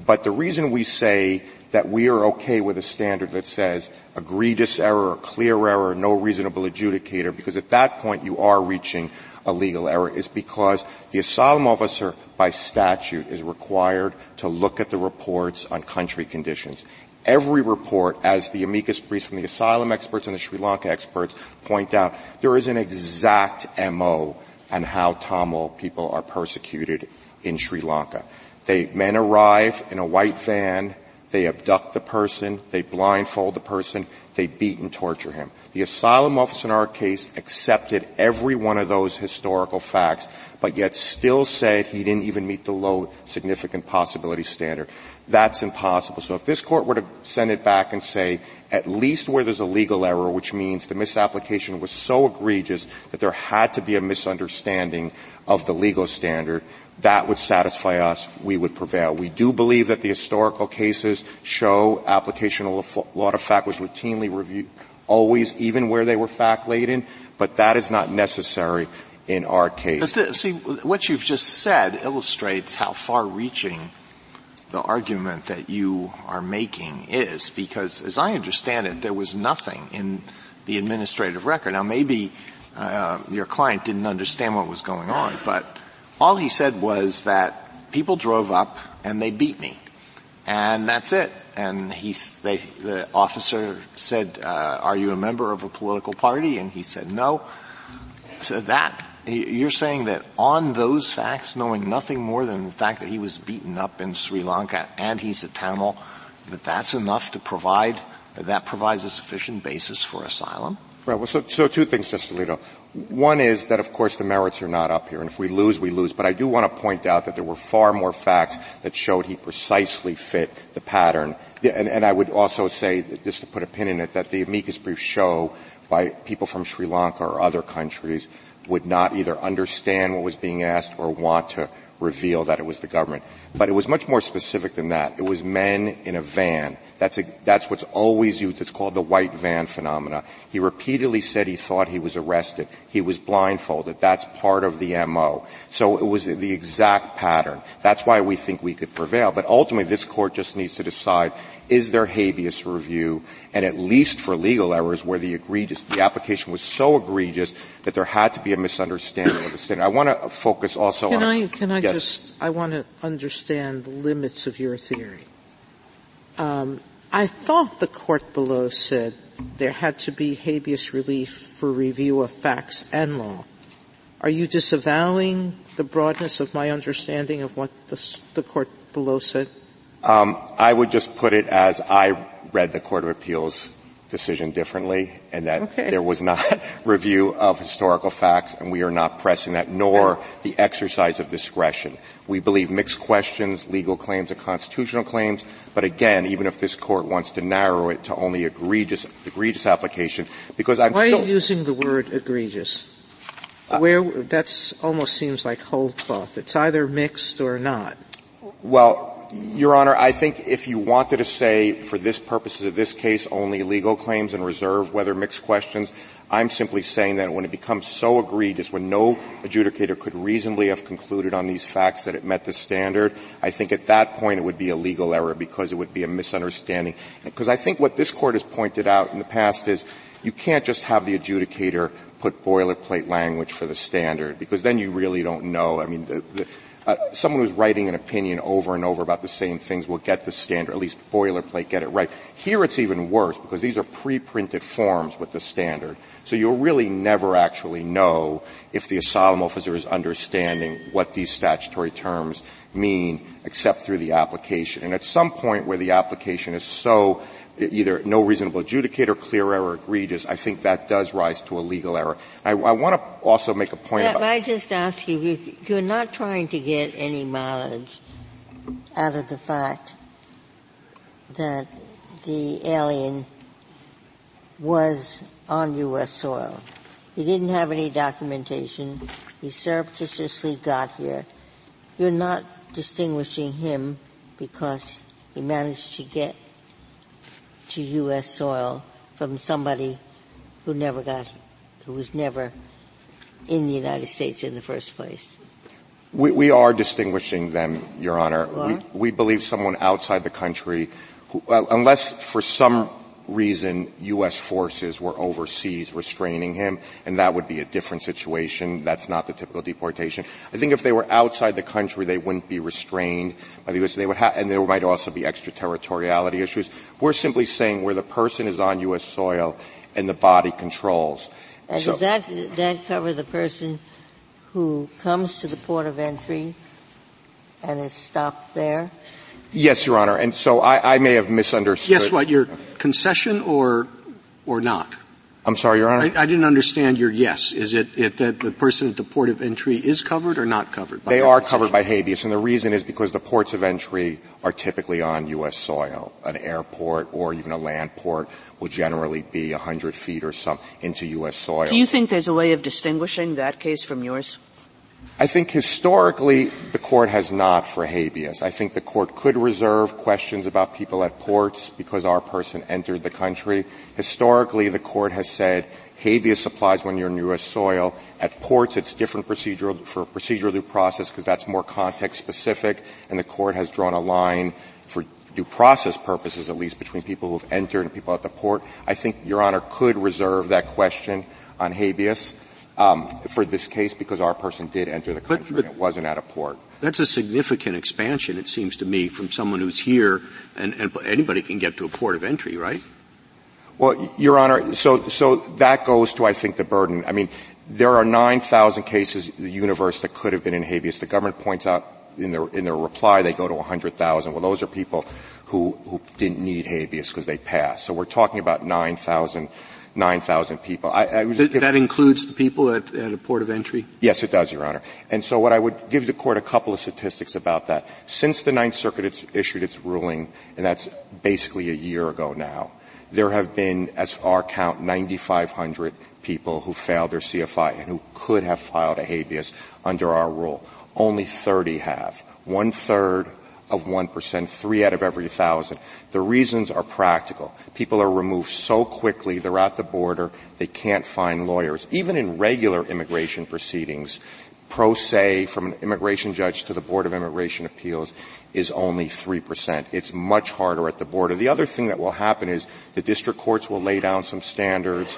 but the reason we say that we are okay with a standard that says egregious error or clear error, no reasonable adjudicator, because at that point you are reaching a legal error is because the asylum officer by statute is required to look at the reports on country conditions. Every report, as the amicus briefs from the asylum experts and the Sri Lanka experts point out, there is an exact MO on how Tamil people are persecuted in Sri Lanka. They, men arrive in a white van, they abduct the person, they blindfold the person, they beat and torture him. The asylum officer in our case accepted every one of those historical facts, but yet still said he didn't even meet the low significant possibility standard. That's impossible. So if this court were to send it back and say, at least where there's a legal error, which means the misapplication was so egregious that there had to be a misunderstanding of the legal standard, that would satisfy us, we would prevail. We do believe that the historical cases show application of law to fact was routinely reviewed, always, even where they were fact laden, but that is not necessary in our case. The, see, what you've just said illustrates how far reaching the argument that you are making is, because as I understand it, there was nothing in the administrative record. Now maybe uh, your client didn't understand what was going on, but all he said was that people drove up and they beat me. And that's it. And he, they, the officer said, uh, are you a member of a political party? And he said no. So that, you're saying that on those facts, knowing nothing more than the fact that he was beaten up in Sri Lanka and he's a Tamil, that that's enough to provide, that provides a sufficient basis for asylum? Right. Well, so, so two things, Justice Alito. One is that, of course, the merits are not up here, and if we lose, we lose. But I do want to point out that there were far more facts that showed he precisely fit the pattern. And, and I would also say, just to put a pin in it, that the amicus briefs show by people from Sri Lanka or other countries would not either understand what was being asked or want to reveal that it was the government. But it was much more specific than that. It was men in a van. That's, a, that's what's always used. It's called the white van phenomena. He repeatedly said he thought he was arrested. He was blindfolded. That's part of the MO. So it was the exact pattern. That's why we think we could prevail. But ultimately, this court just needs to decide, is there habeas review? And at least for legal errors where the egregious, the application was so egregious that there had to be a misunderstanding of the standard. I want to focus also can on. I, can I yes. just, I want to understand the limits of your theory. Um, I thought the court below said there had to be habeas relief for review of facts and law. Are you disavowing the broadness of my understanding of what the, the court below said? Um, I would just put it as I read the Court of Appeals decision differently and that okay. there was not [LAUGHS] review of historical facts and we are not pressing that nor the exercise of discretion. We believe mixed questions, legal claims and constitutional claims, but again, even if this court wants to narrow it to only egregious, egregious application, because I'm Why still, are you using the word egregious? Uh, Where, that's almost seems like whole cloth. It's either mixed or not. Well, your Honor, I think if you wanted to say, for this purposes of this case, only legal claims and reserve whether mixed questions, I'm simply saying that when it becomes so egregious, when no adjudicator could reasonably have concluded on these facts that it met the standard, I think at that point it would be a legal error because it would be a misunderstanding. Because I think what this court has pointed out in the past is you can't just have the adjudicator put boilerplate language for the standard because then you really don't know. I mean, the, the, uh, someone who's writing an opinion over and over about the same things will get the standard, at least boilerplate, get it right. Here it's even worse because these are pre-printed forms with the standard. So you'll really never actually know if the asylum officer is understanding what these statutory terms mean except through the application. And at some point where the application is so either no reasonable adjudicator, clear error, egregious, I think that does rise to a legal error. I, I want to also make a point about. I just ask you, you're not trying to get any mileage out of the fact that the alien was on U.S. soil. He didn't have any documentation. He surreptitiously got here. You're not distinguishing him because he managed to get to U.S. soil from somebody who never got, who was never in the United States in the first place. We, we are distinguishing them, Your Honor. We, we believe someone outside the country, who, uh, unless for some reason U.S. forces were overseas restraining him, and that would be a different situation. That's not the typical deportation. I think if they were outside the country, they wouldn't be restrained by the U.S. They would ha- and there might also be extraterritoriality issues. We're simply saying where the person is on U.S. soil and the body controls. And So- does that, that cover the person who comes to the port of entry and is stopped there? Yes, Your Honor. And so I, I may have misunderstood. Yes, what, your concession or, or not? I'm sorry, Your Honor. I, I didn't understand your yes. Is it, it that the person at the port of entry is covered or not covered? by They are concession? covered by habeas, and the reason is because the ports of entry are typically on U.S. soil. An airport or even a land port will generally be 100 feet or some into U.S. soil. Do you think there's a way of distinguishing that case from yours? I think historically the court has not for habeas. I think the court could reserve questions about people at ports because our person entered the country. Historically the court has said habeas applies when you're in U.S. soil. At ports it's different procedural, for procedural due process because that's more context specific and the court has drawn a line for due process purposes at least between people who've entered and people at the port. I think Your Honor could reserve that question on habeas um, for this case because our person did enter the But- country but- and it wasn't at a port. That's a significant expansion, it seems to me, from someone who's here, and, and anybody can get to a port of entry, right? Well, Your Honor, so, so that goes to, I think, the burden. I mean, there are 9,000 cases in the universe that could have been in habeas. The government points out in their, in their reply they go to 100,000. Well, those are people who, who didn't need habeas because they passed. So we're talking about 9,000, 9,000 people. I, I was That, that includes the people at, at a port of entry? Yes, it does, Your Honor. And so what I would give the court a couple of statistics about that. Since the Ninth Circuit issued its ruling, and that's basically a year ago now, there have been, as our count, 9,500 people who failed their CFI and who could have filed a habeas under our rule. Only 30 have. One third of 1%, three out of every thousand. The reasons are practical. People are removed so quickly, they're at the border, they can't find lawyers. Even in regular immigration proceedings, pro se from an immigration judge to the Board of Immigration Appeals is only 3%. It's much harder at the border. The other thing that will happen is the district courts will lay down some standards.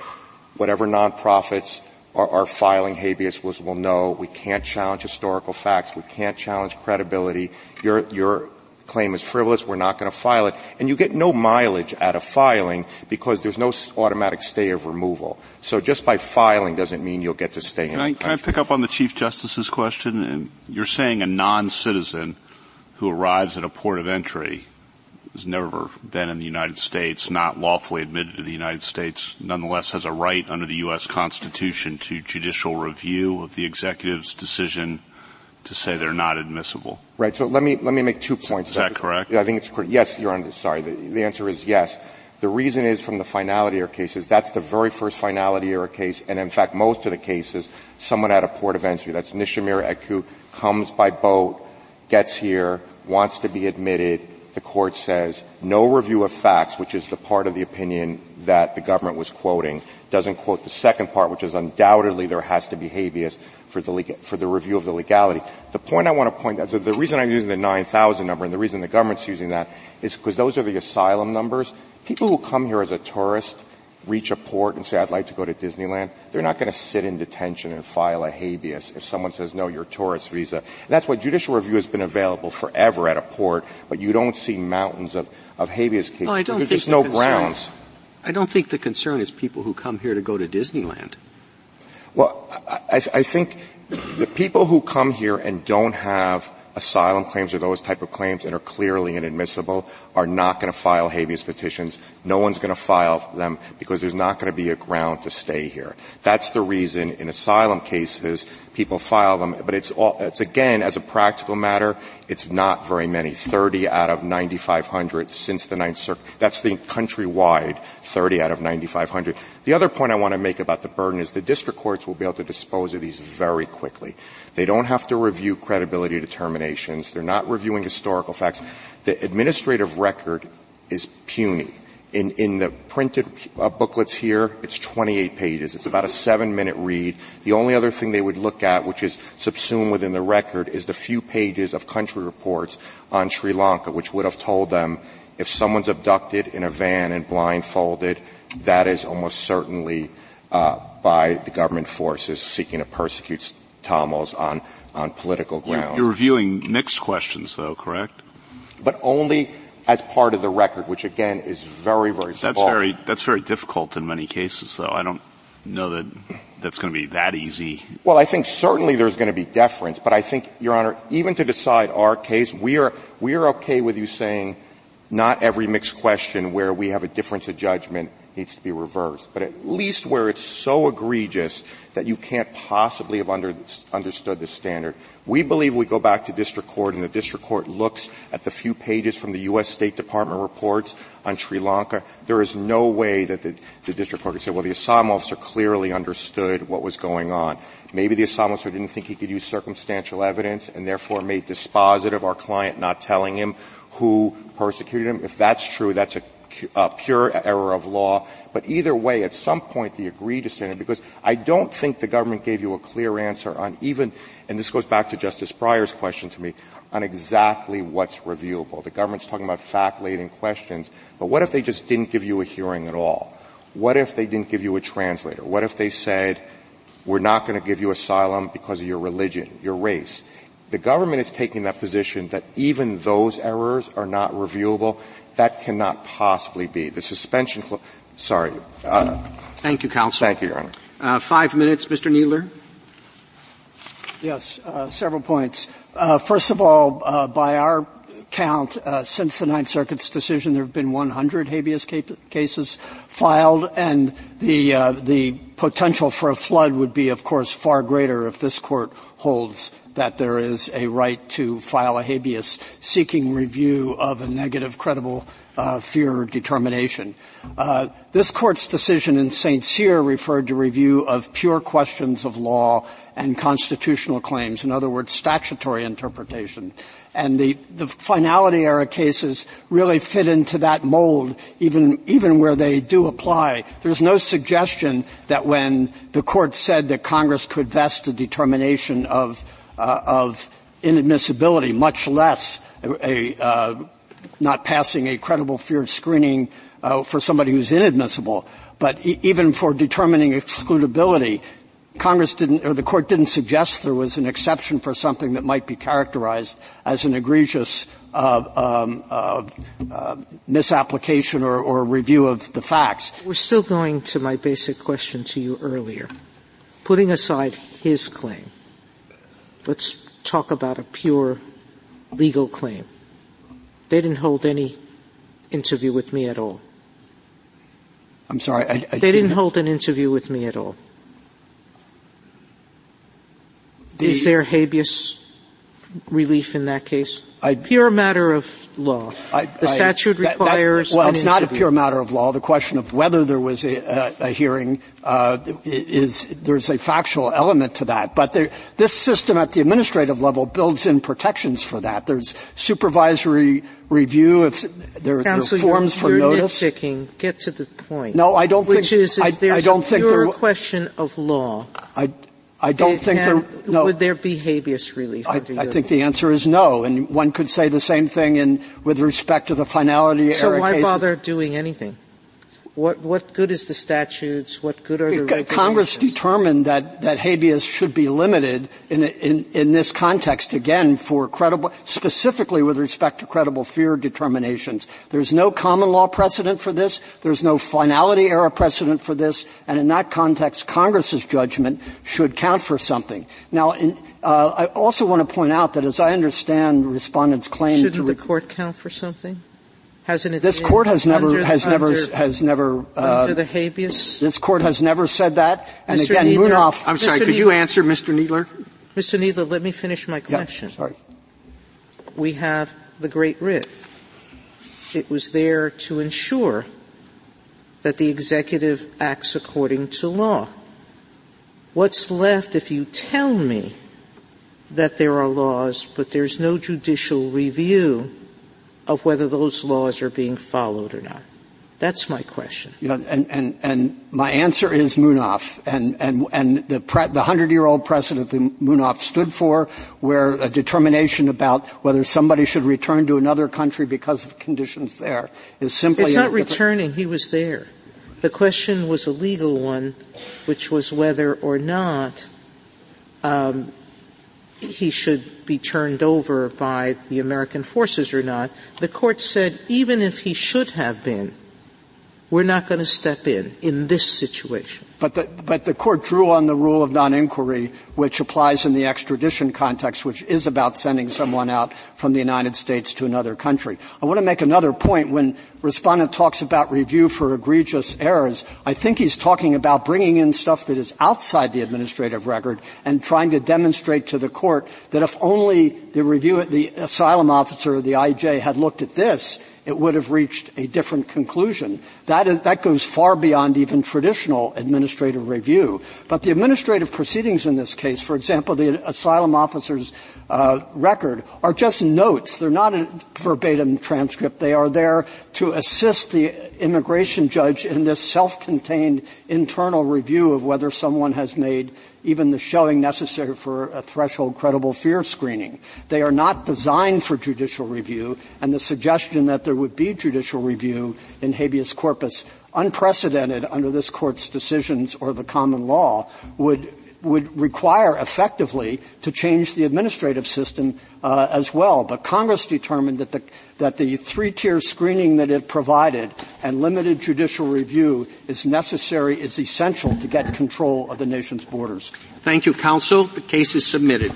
Whatever nonprofits are, filing habeas was will know we can't challenge historical facts. We can't challenge credibility. Your, your claim is frivolous. We're not going to file it. And you get no mileage out of filing because there's no automatic stay of removal. So just by filing doesn't mean you'll get to stay Can in I, the can I pick up on the Chief Justice's question? You're saying a non-citizen who arrives at a port of entry has never been in the United States, not lawfully admitted to the United States, nonetheless has a right under the U.S. Constitution to judicial review of the executive's decision to say they're not admissible. Right. So let me let me make two points. Is that correct? I think it's correct. Yes, Your Honor. Sorry. The, the answer is yes. The reason is from the finality error cases. That's the very first finality error case, and in fact, most of the cases, someone at a port of entry. That's Nishimura Ekiu comes by boat, gets here, wants to be admitted. The court says no review of facts, which is the part of the opinion that the government was quoting, doesn't quote the second part, which is undoubtedly there has to be habeas for the, for the review of the legality. The point I want to point out, the reason I'm using the 9,000 number and the reason the government's using that is because those are the asylum numbers. People who come here as a tourist reach a port and say, I'd like to go to Disneyland, they're not going to sit in detention and file a habeas if someone says, no, you're a tourist visa. And that's why judicial review has been available forever at a port, but you don't see mountains of, of habeas cases. No, I don't There's think just the no concern- grounds. I don't think the concern is people who come here to go to Disneyland. Well, I I think the people who come here and don't have asylum claims or those type of claims and are clearly inadmissible are not going to file habeas petitions. No one's going to file them because there's not going to be a ground to stay here. That's the reason in asylum cases people file them, but it's all, it's again, as a practical matter, it's not very many. 30 out of 9,500 since the Ninth Circuit. That's the countrywide 30 out of 9,500. The other point I want to make about the burden is the district courts will be able to dispose of these very quickly. They don't have to review credibility determinations. They're not reviewing historical facts. The administrative record is puny. In, in the printed uh, booklets here, it's 28 pages. It's about a seven minute read. The only other thing they would look at, which is subsumed within the record, is the few pages of country reports on Sri Lanka, which would have told them if someone's abducted in a van and blindfolded, that is almost certainly uh, by the government forces seeking to persecute Tamils on, on political grounds. You're reviewing mixed questions, though, correct? But only as part of the record, which again is very, very small. That's very, that's very difficult in many cases, though. I don't know that that's going to be that easy. Well, I think certainly there's going to be deference, but I think, Your Honor, even to decide our case, we are, we are okay with you saying not every mixed question where we have a difference of judgment needs to be reversed, but at least where it's so egregious that you can't possibly have under, understood the standard. We believe we go back to district court and the district court looks at the few pages from the U.S. State Department reports on Sri Lanka. There is no way that the, the district court could say, well, the asylum officer clearly understood what was going on. Maybe the asylum officer didn't think he could use circumstantial evidence and therefore made dispositive our client not telling him who persecuted him. If that's true, that's a uh, pure error of law. But either way, at some point, the egregious standard, because I don't think the government gave you a clear answer on even, and this goes back to Justice Breyer's question to me, on exactly what's reviewable. The government's talking about fact-laden questions, but what if they just didn't give you a hearing at all? What if they didn't give you a translator? What if they said, we're not going to give you asylum because of your religion, your race? The government is taking that position that even those errors are not reviewable. That cannot possibly be. The suspension, cl- sorry. Uh, thank you, counsel. Thank you, Your Honor. Uh, five minutes, Mr. Kneedler. Yes, uh, several points. Uh, first of all, uh, by our count, uh, since the Ninth Circuit's decision, there have been 100 habeas cases filed, and the uh, the potential for a flood would be, of course, far greater if this court holds that there is a right to file a habeas seeking review of a negative credible uh, fear determination. Uh, this court's decision in St. Cyr referred to review of pure questions of law and constitutional claims, in other words, statutory interpretation. And the, the finality era cases really fit into that mold, even, even where they do apply. There's no suggestion that when the court said that Congress could vest a determination of of inadmissibility, much less uh, not passing a credible fear screening uh, for somebody who's inadmissible. But even for determining excludability, Congress didn't, or the court didn't suggest there was an exception for something that might be characterized as an egregious uh, um, uh, uh, misapplication or, or, review of the facts. We're still going to my basic question to you earlier. Putting aside his claim, Let's talk about a pure legal claim. They didn't hold any interview with me at all. I'm sorry. I, I they didn't hold an interview with me at all. The, Is there habeas relief in that case? I, pure matter of law. I, the statute I, requires. That, that, well, it's not a pure matter of law. The question of whether there was a, a, a hearing uh, is there's a factual element to that. But there, this system at the administrative level builds in protections for that. There's supervisory review. If there, Counsel, there are forms you're, for you're notice. Nitpicking. Get to the point. No, I don't Which think. is, if I, I don't a think pure there, question of law. I, I don't think there, no. Would there be habeas relief? I, I think the answer is no, and one could say the same thing in, with respect to the finality so why cases. bother doing anything? What, what good is the statutes? What good are the regulations? Congress determined that, that habeas should be limited in, in, in this context again for credible, specifically with respect to credible fear determinations. There's no common law precedent for this. There's no finality era precedent for this. And in that context, Congress's judgment should count for something. Now, in, uh, I also want to point out that as I understand respondents' claim Shouldn't to the court count for something? Hasn't it? This court has never under, has under, never has never uh, under the habeas. This court has never said that. And Mr. again, Kneedler, Munaf. I'm sorry. Mr. Could you answer, Mr. Kneedler? Mr. Kneedler, let me finish my question. Yeah, sorry. We have the Great Writ. It was there to ensure that the executive acts according to law. What's left if you tell me that there are laws, but there's no judicial review of whether those laws are being followed or not? That's my question. Yeah, and, and, and my answer is Munaf, and, and, and the, pre- the hundred-year-old precedent that Munaf stood for, where a determination about whether somebody should return to another country because of conditions there is simply. It's not returning. He was there. The question was a legal one, which was whether or not um, he should be turned over by the American forces or not. The court said even if he should have been, we're not going to step in in this situation. But the, but the court drew on the rule of non-inquiry, which applies in the extradition context, which is about sending someone out from the United States to another country. I want to make another point. When respondent talks about review for egregious errors, I think he's talking about bringing in stuff that is outside the administrative record and trying to demonstrate to the court that if only the review, the asylum officer or the IJ had looked at this, it would have reached a different conclusion. That, is, that goes far beyond even traditional administrative review. But the administrative proceedings in this case, for example, the asylum officer's uh, record, are just notes. They're not a verbatim transcript. They are there to assist the immigration judge in this self-contained internal review of whether someone has made even the showing necessary for a threshold credible fear screening. They are not designed for judicial review, and the suggestion that there would be judicial review in habeas corpus, unprecedented under this court's decisions or the common law, would would require effectively to change the administrative system uh, as well. But Congress determined that the that the three-tier screening that it provided and limited judicial review is necessary, is essential to get control of the nation's borders. Thank you, counsel. The case is submitted.